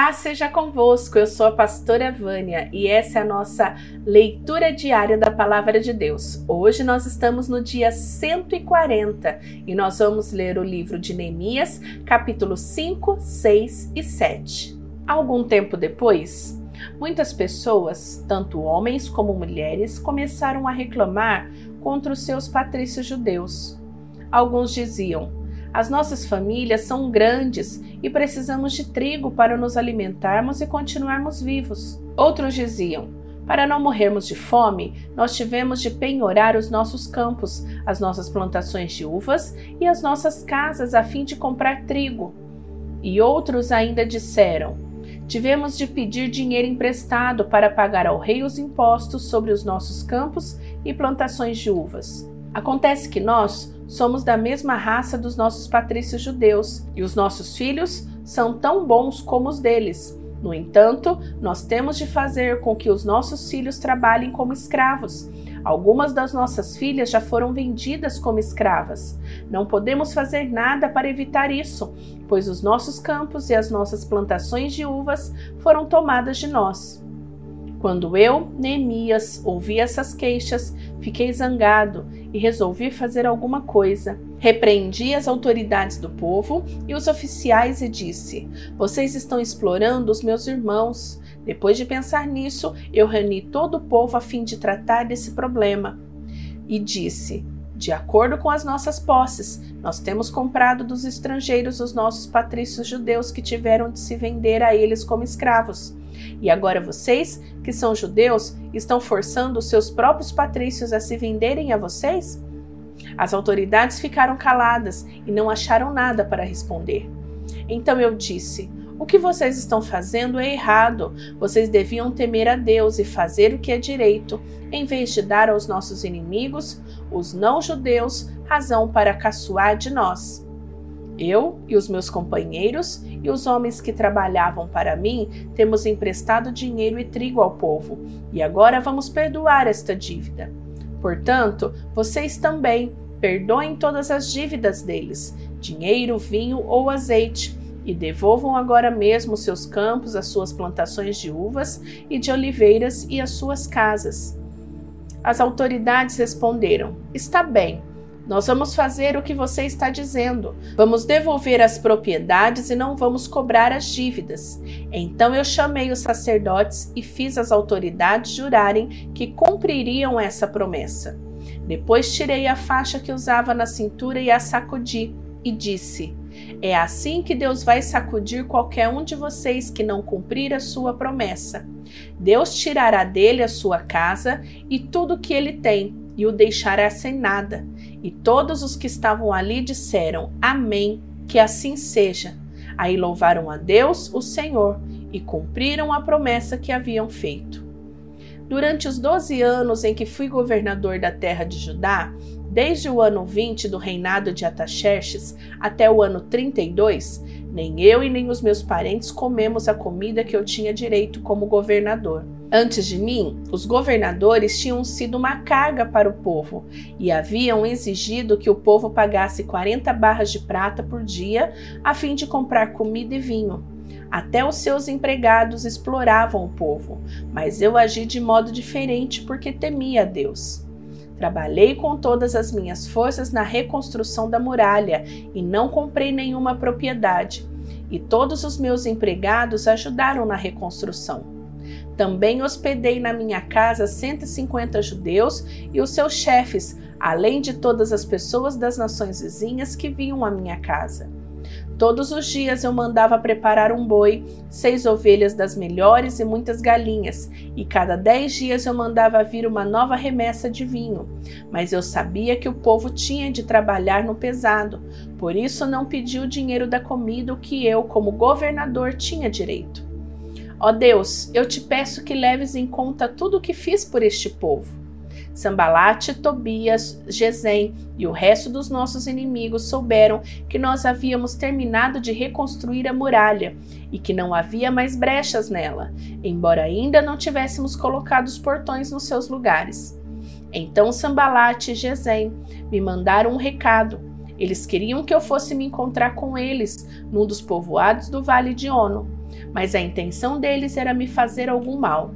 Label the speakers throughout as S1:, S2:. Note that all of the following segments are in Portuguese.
S1: paz seja convosco. Eu sou a pastora Vânia e essa é a nossa leitura diária da palavra de Deus. Hoje nós estamos no dia 140 e nós vamos ler o livro de Neemias, capítulos 5, 6 e 7. Algum tempo depois, muitas pessoas, tanto homens como mulheres, começaram a reclamar contra os seus patrícios judeus. Alguns diziam: as nossas famílias são grandes e precisamos de trigo para nos alimentarmos e continuarmos vivos. Outros diziam: para não morrermos de fome, nós tivemos de penhorar os nossos campos, as nossas plantações de uvas e as nossas casas a fim de comprar trigo. E outros ainda disseram: tivemos de pedir dinheiro emprestado para pagar ao rei os impostos sobre os nossos campos e plantações de uvas. Acontece que nós somos da mesma raça dos nossos patrícios judeus e os nossos filhos são tão bons como os deles. No entanto, nós temos de fazer com que os nossos filhos trabalhem como escravos. Algumas das nossas filhas já foram vendidas como escravas. Não podemos fazer nada para evitar isso, pois os nossos campos e as nossas plantações de uvas foram tomadas de nós. Quando eu, Neemias, ouvi essas queixas, fiquei zangado e resolvi fazer alguma coisa. Repreendi as autoridades do povo e os oficiais e disse: Vocês estão explorando os meus irmãos. Depois de pensar nisso, eu reuni todo o povo a fim de tratar desse problema. E disse: De acordo com as nossas posses, nós temos comprado dos estrangeiros os nossos patrícios judeus que tiveram de se vender a eles como escravos. E agora vocês, que são judeus, estão forçando os seus próprios patrícios a se venderem a vocês? As autoridades ficaram caladas e não acharam nada para responder. Então eu disse: O que vocês estão fazendo é errado. Vocês deviam temer a Deus e fazer o que é direito, em vez de dar aos nossos inimigos, os não-judeus, razão para caçoar de nós. Eu e os meus companheiros e os homens que trabalhavam para mim temos emprestado dinheiro e trigo ao povo, e agora vamos perdoar esta dívida. Portanto, vocês também perdoem todas as dívidas deles, dinheiro, vinho ou azeite, e devolvam agora mesmo seus campos, as suas plantações de uvas e de oliveiras e as suas casas. As autoridades responderam: Está bem, nós vamos fazer o que você está dizendo. Vamos devolver as propriedades e não vamos cobrar as dívidas. Então eu chamei os sacerdotes e fiz as autoridades jurarem que cumpririam essa promessa. Depois tirei a faixa que usava na cintura e a sacudi e disse: É assim que Deus vai sacudir qualquer um de vocês que não cumprir a sua promessa. Deus tirará dele a sua casa e tudo que ele tem e o deixará sem nada. E todos os que estavam ali disseram: Amém, que assim seja. Aí louvaram a Deus, o Senhor, e cumpriram a promessa que haviam feito. Durante os doze anos em que fui governador da terra de Judá, desde o ano 20 do reinado de Ataxerxes até o ano 32, nem eu e nem os meus parentes comemos a comida que eu tinha direito como governador. Antes de mim, os governadores tinham sido uma carga para o povo e haviam exigido que o povo pagasse 40 barras de prata por dia a fim de comprar comida e vinho. Até os seus empregados exploravam o povo, mas eu agi de modo diferente porque temia a Deus. Trabalhei com todas as minhas forças na reconstrução da muralha e não comprei nenhuma propriedade. E todos os meus empregados ajudaram na reconstrução. Também hospedei na minha casa 150 judeus e os seus chefes, além de todas as pessoas das nações vizinhas que vinham à minha casa. Todos os dias eu mandava preparar um boi, seis ovelhas das melhores e muitas galinhas, e cada dez dias eu mandava vir uma nova remessa de vinho. Mas eu sabia que o povo tinha de trabalhar no pesado, por isso não pedi o dinheiro da comida o que eu, como governador, tinha direito. Ó Deus, eu te peço que leves em conta tudo o que fiz por este povo. Sambalate, Tobias, Gesem e o resto dos nossos inimigos souberam que nós havíamos terminado de reconstruir a muralha e que não havia mais brechas nela, embora ainda não tivéssemos colocado os portões nos seus lugares. Então Sambalate e Gesem me mandaram um recado. Eles queriam que eu fosse me encontrar com eles num dos povoados do Vale de Ono. Mas a intenção deles era me fazer algum mal.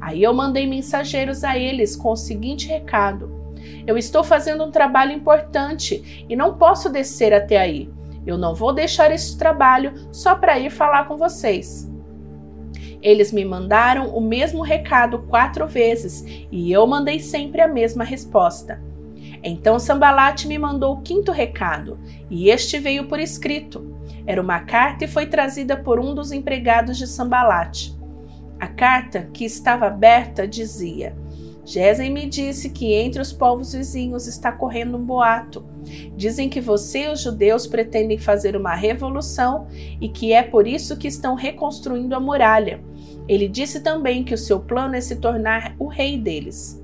S1: Aí eu mandei mensageiros a eles com o seguinte recado: Eu estou fazendo um trabalho importante e não posso descer até aí. Eu não vou deixar esse trabalho só para ir falar com vocês. Eles me mandaram o mesmo recado quatro vezes e eu mandei sempre a mesma resposta. Então Sambalate me mandou o quinto recado, e este veio por escrito. Era uma carta e foi trazida por um dos empregados de Sambalate. A carta, que estava aberta, dizia: Gesem me disse que entre os povos vizinhos está correndo um boato. Dizem que você e os judeus pretendem fazer uma revolução e que é por isso que estão reconstruindo a muralha. Ele disse também que o seu plano é se tornar o rei deles.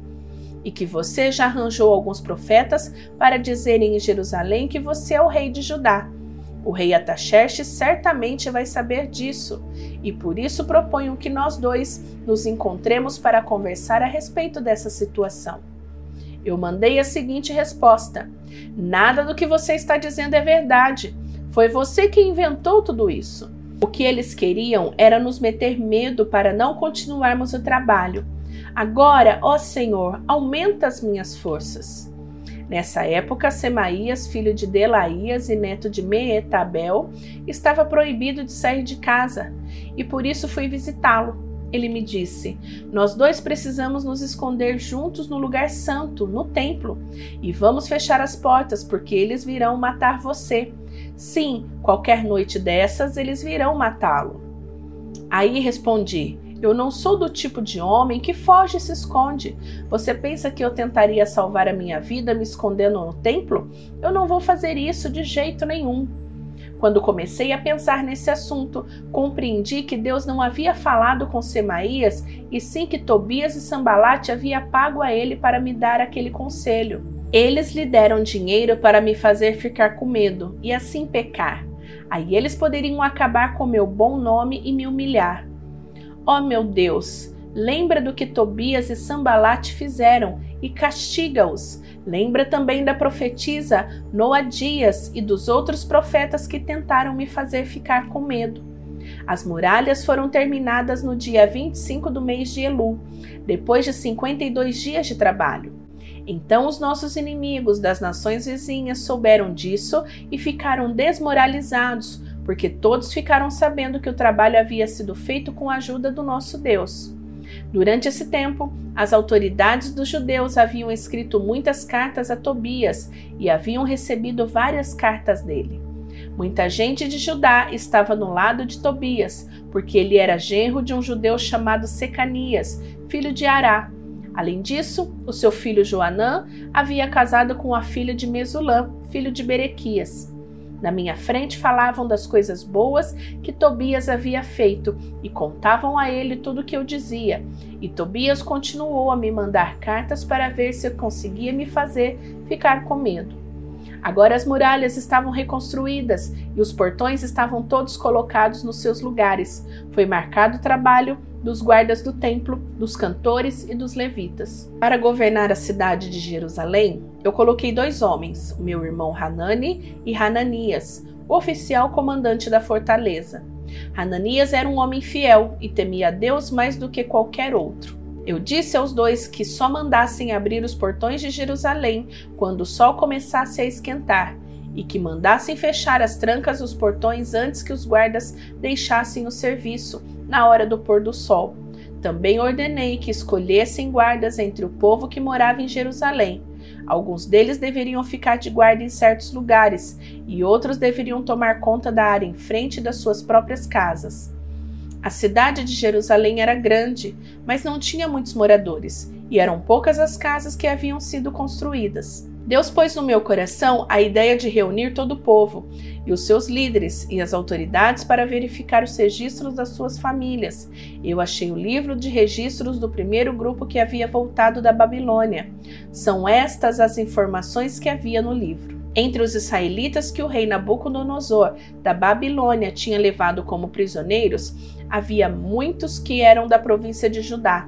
S1: E que você já arranjou alguns profetas para dizerem em Jerusalém que você é o rei de Judá. O rei Ataxerxes certamente vai saber disso, e por isso proponho que nós dois nos encontremos para conversar a respeito dessa situação. Eu mandei a seguinte resposta: Nada do que você está dizendo é verdade. Foi você que inventou tudo isso. O que eles queriam era nos meter medo para não continuarmos o trabalho. Agora, ó Senhor, aumenta as minhas forças. Nessa época, Semaías, filho de Delaías e neto de Meetabel, estava proibido de sair de casa, e por isso fui visitá-lo. Ele me disse: Nós dois precisamos nos esconder juntos no lugar santo, no templo, e vamos fechar as portas, porque eles virão matar você. Sim, qualquer noite dessas eles virão matá-lo. Aí respondi: eu não sou do tipo de homem que foge e se esconde. Você pensa que eu tentaria salvar a minha vida me escondendo no templo? Eu não vou fazer isso de jeito nenhum. Quando comecei a pensar nesse assunto, compreendi que Deus não havia falado com Semaías e sim que Tobias e Sambalate havia pago a ele para me dar aquele conselho. Eles lhe deram dinheiro para me fazer ficar com medo e assim pecar. Aí eles poderiam acabar com meu bom nome e me humilhar. Ó oh, meu Deus, lembra do que Tobias e Sambalate fizeram e castiga-os. Lembra também da profetisa Noadias e dos outros profetas que tentaram me fazer ficar com medo. As muralhas foram terminadas no dia 25 do mês de Elu, depois de 52 dias de trabalho. Então os nossos inimigos das nações vizinhas souberam disso e ficaram desmoralizados, porque todos ficaram sabendo que o trabalho havia sido feito com a ajuda do nosso Deus. Durante esse tempo, as autoridades dos judeus haviam escrito muitas cartas a Tobias e haviam recebido várias cartas dele. Muita gente de Judá estava no lado de Tobias, porque ele era genro de um judeu chamado Secanias, filho de Ará. Além disso, o seu filho Joanã havia casado com a filha de Mesulã, filho de Berequias. Na minha frente falavam das coisas boas que Tobias havia feito e contavam a ele tudo o que eu dizia. E Tobias continuou a me mandar cartas para ver se eu conseguia me fazer ficar com medo. Agora as muralhas estavam reconstruídas e os portões estavam todos colocados nos seus lugares. Foi marcado o trabalho dos guardas do templo, dos cantores e dos levitas. Para governar a cidade de Jerusalém, eu coloquei dois homens, meu irmão Hanani e Hananias, o oficial comandante da fortaleza. Hananias era um homem fiel e temia a Deus mais do que qualquer outro. Eu disse aos dois que só mandassem abrir os portões de Jerusalém quando o sol começasse a esquentar e que mandassem fechar as trancas dos portões antes que os guardas deixassem o serviço, na hora do pôr do sol. Também ordenei que escolhessem guardas entre o povo que morava em Jerusalém. Alguns deles deveriam ficar de guarda em certos lugares e outros deveriam tomar conta da área em frente das suas próprias casas. A cidade de Jerusalém era grande, mas não tinha muitos moradores, e eram poucas as casas que haviam sido construídas. Deus pôs no meu coração a ideia de reunir todo o povo e os seus líderes e as autoridades para verificar os registros das suas famílias. Eu achei o livro de registros do primeiro grupo que havia voltado da Babilônia. São estas as informações que havia no livro. Entre os israelitas que o rei Nabucodonosor da Babilônia tinha levado como prisioneiros, havia muitos que eram da província de Judá.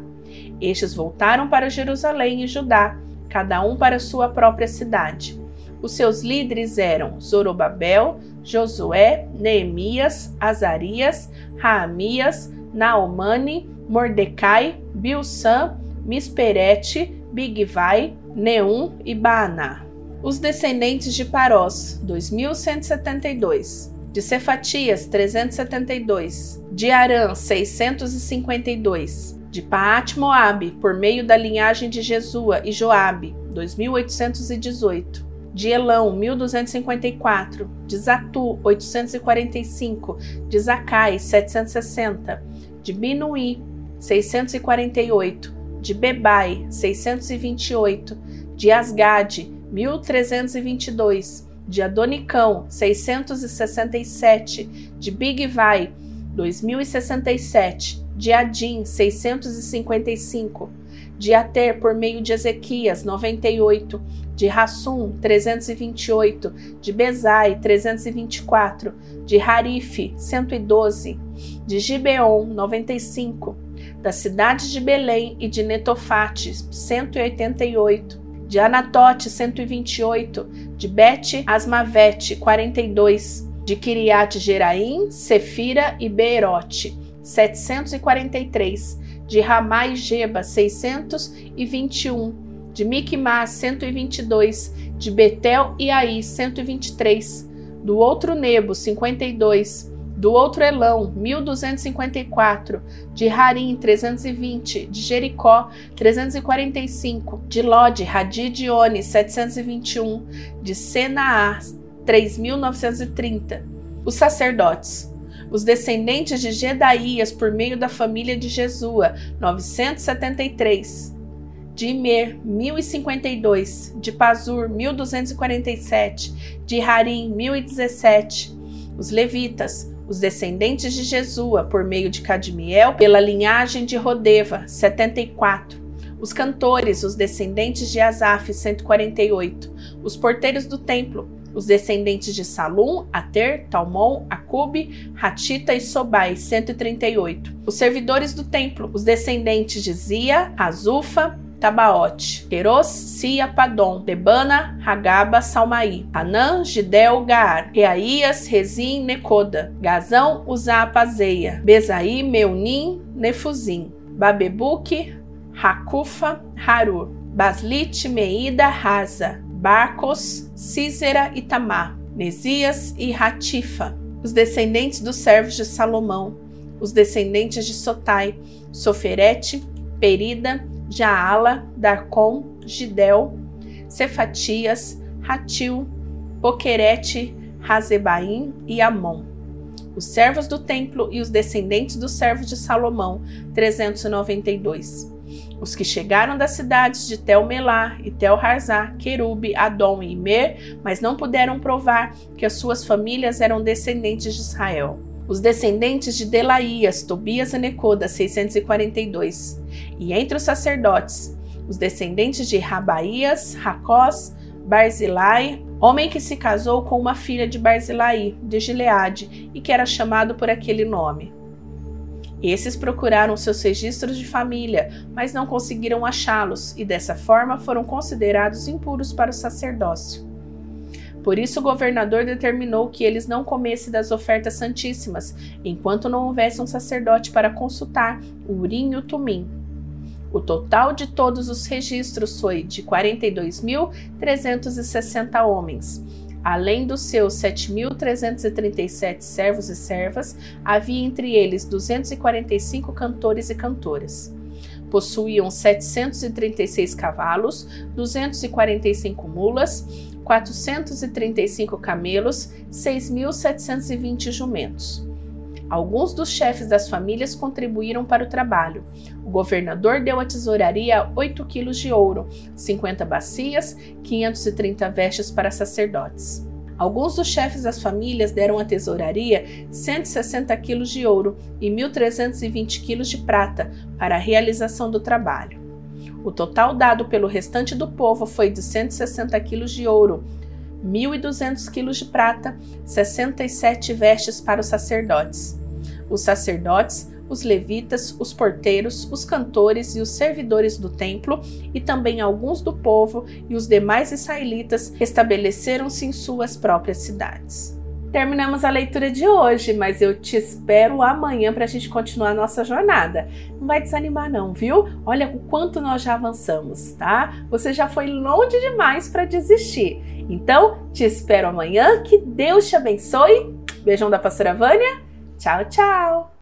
S1: Estes voltaram para Jerusalém e Judá cada um para sua própria cidade. Os seus líderes eram Zorobabel, Josué, Neemias, Azarias, Raamias, Naomani, Mordecai, Bilsan, Misperete, Bigvai, Neum e Baaná. Os descendentes de Parós, 2172. De Cefatias, 372. De Arã, 652. De Paat Moabe, por meio da linhagem de Jesua e Joabe, 2818 de Elão, 1254, de Zatu, 845, de Zacai, 760, de Binuí, 648, de Bebai, 628, de Asgade, 1322, de Adonicão, 667, de Bigvai, 2067, de Adim, 655, de Ater por meio de Ezequias, 98, de Rassum, 328, de Bezai, 324, de Harife, 112, de Gibeon, 95, da cidade de Belém e de Netofate, 188, de Anatote, 128, de Bet Asmavete, 42, de Kiriat Jeraim, Sefira e Beerote, 743, de Ramá e Geba, 621, de Micmas 122, de Betel e Aí 123, do outro Nebo 52, do outro Elão 1254, de Harim 320, de Jericó 345, de Lode, Radidione 721, de Senaá 3930. Os sacerdotes os descendentes de Gedaías por meio da família de Jesua, 973 de Imer, 1052, de Pazur, 1247, de Harim, 1017. Os levitas, os descendentes de Jesua, por meio de Cadmiel, pela linhagem de Rodeva, 74. Os cantores, os descendentes de Asaf, 148. Os porteiros do templo, os descendentes de Salum, Ater, Talmon, Acube, Ratita e Sobai, 138. Os servidores do templo, os descendentes de Zia, Azufa, Tabaote, Queros, Sia, Padom, Debana, Hagaba, Salmaí, Anã, Gidel, Gaar, Reaías, Rezim, Necoda, Gazão, Uzá, Pazeia, Bezaí, Meunim, Nefuzim, Babebuque, Hakufa, Harur, Baslite, Meida, Raza, Barcos, Císera e Tamar, Nesias e Ratifa, os descendentes dos servos de Salomão, os descendentes de Sotai, Soferete, Perida, Jaala, Darcon, Gidel, Cefatias, Ratil, Poquerete, Razebaim e Amon. Os servos do templo e os descendentes dos servos de Salomão, 392. Os que chegaram das cidades de Tel-Melá e Tel-Harzá, Querube, Adom e Imer, mas não puderam provar que as suas famílias eram descendentes de Israel os descendentes de Delaías, Tobias e Necoda, 642, e entre os sacerdotes, os descendentes de Rabaías, Racós, Barzilai, homem que se casou com uma filha de Barzilai, de Gileade, e que era chamado por aquele nome. Esses procuraram seus registros de família, mas não conseguiram achá-los, e dessa forma foram considerados impuros para o sacerdócio. Por isso o governador determinou que eles não comessem das ofertas santíssimas, enquanto não houvesse um sacerdote para consultar o Urim e o Tumim. O total de todos os registros foi de 42.360 homens. Além dos seus 7.337 servos e servas, havia entre eles 245 cantores e cantoras. Possuíam 736 cavalos, 245 mulas, 435 camelos, 6.720 jumentos. Alguns dos chefes das famílias contribuíram para o trabalho. O governador deu à tesouraria 8 quilos de ouro, 50 bacias, 530 vestes para sacerdotes. Alguns dos chefes das famílias deram à tesouraria 160 quilos de ouro e 1.320 quilos de prata para a realização do trabalho. O total dado pelo restante do povo foi de 160 quilos de ouro, 1.200 quilos de prata, 67 vestes para os sacerdotes. Os sacerdotes, os levitas, os porteiros, os cantores e os servidores do templo, e também alguns do povo e os demais israelitas estabeleceram-se em suas próprias cidades. Terminamos a leitura de hoje, mas eu te espero amanhã para a gente continuar a nossa jornada. Não vai desanimar, não, viu? Olha o quanto nós já avançamos, tá? Você já foi longe demais para desistir. Então, te espero amanhã. Que Deus te abençoe. Beijão da pastora Vânia.，Ciao Ciao。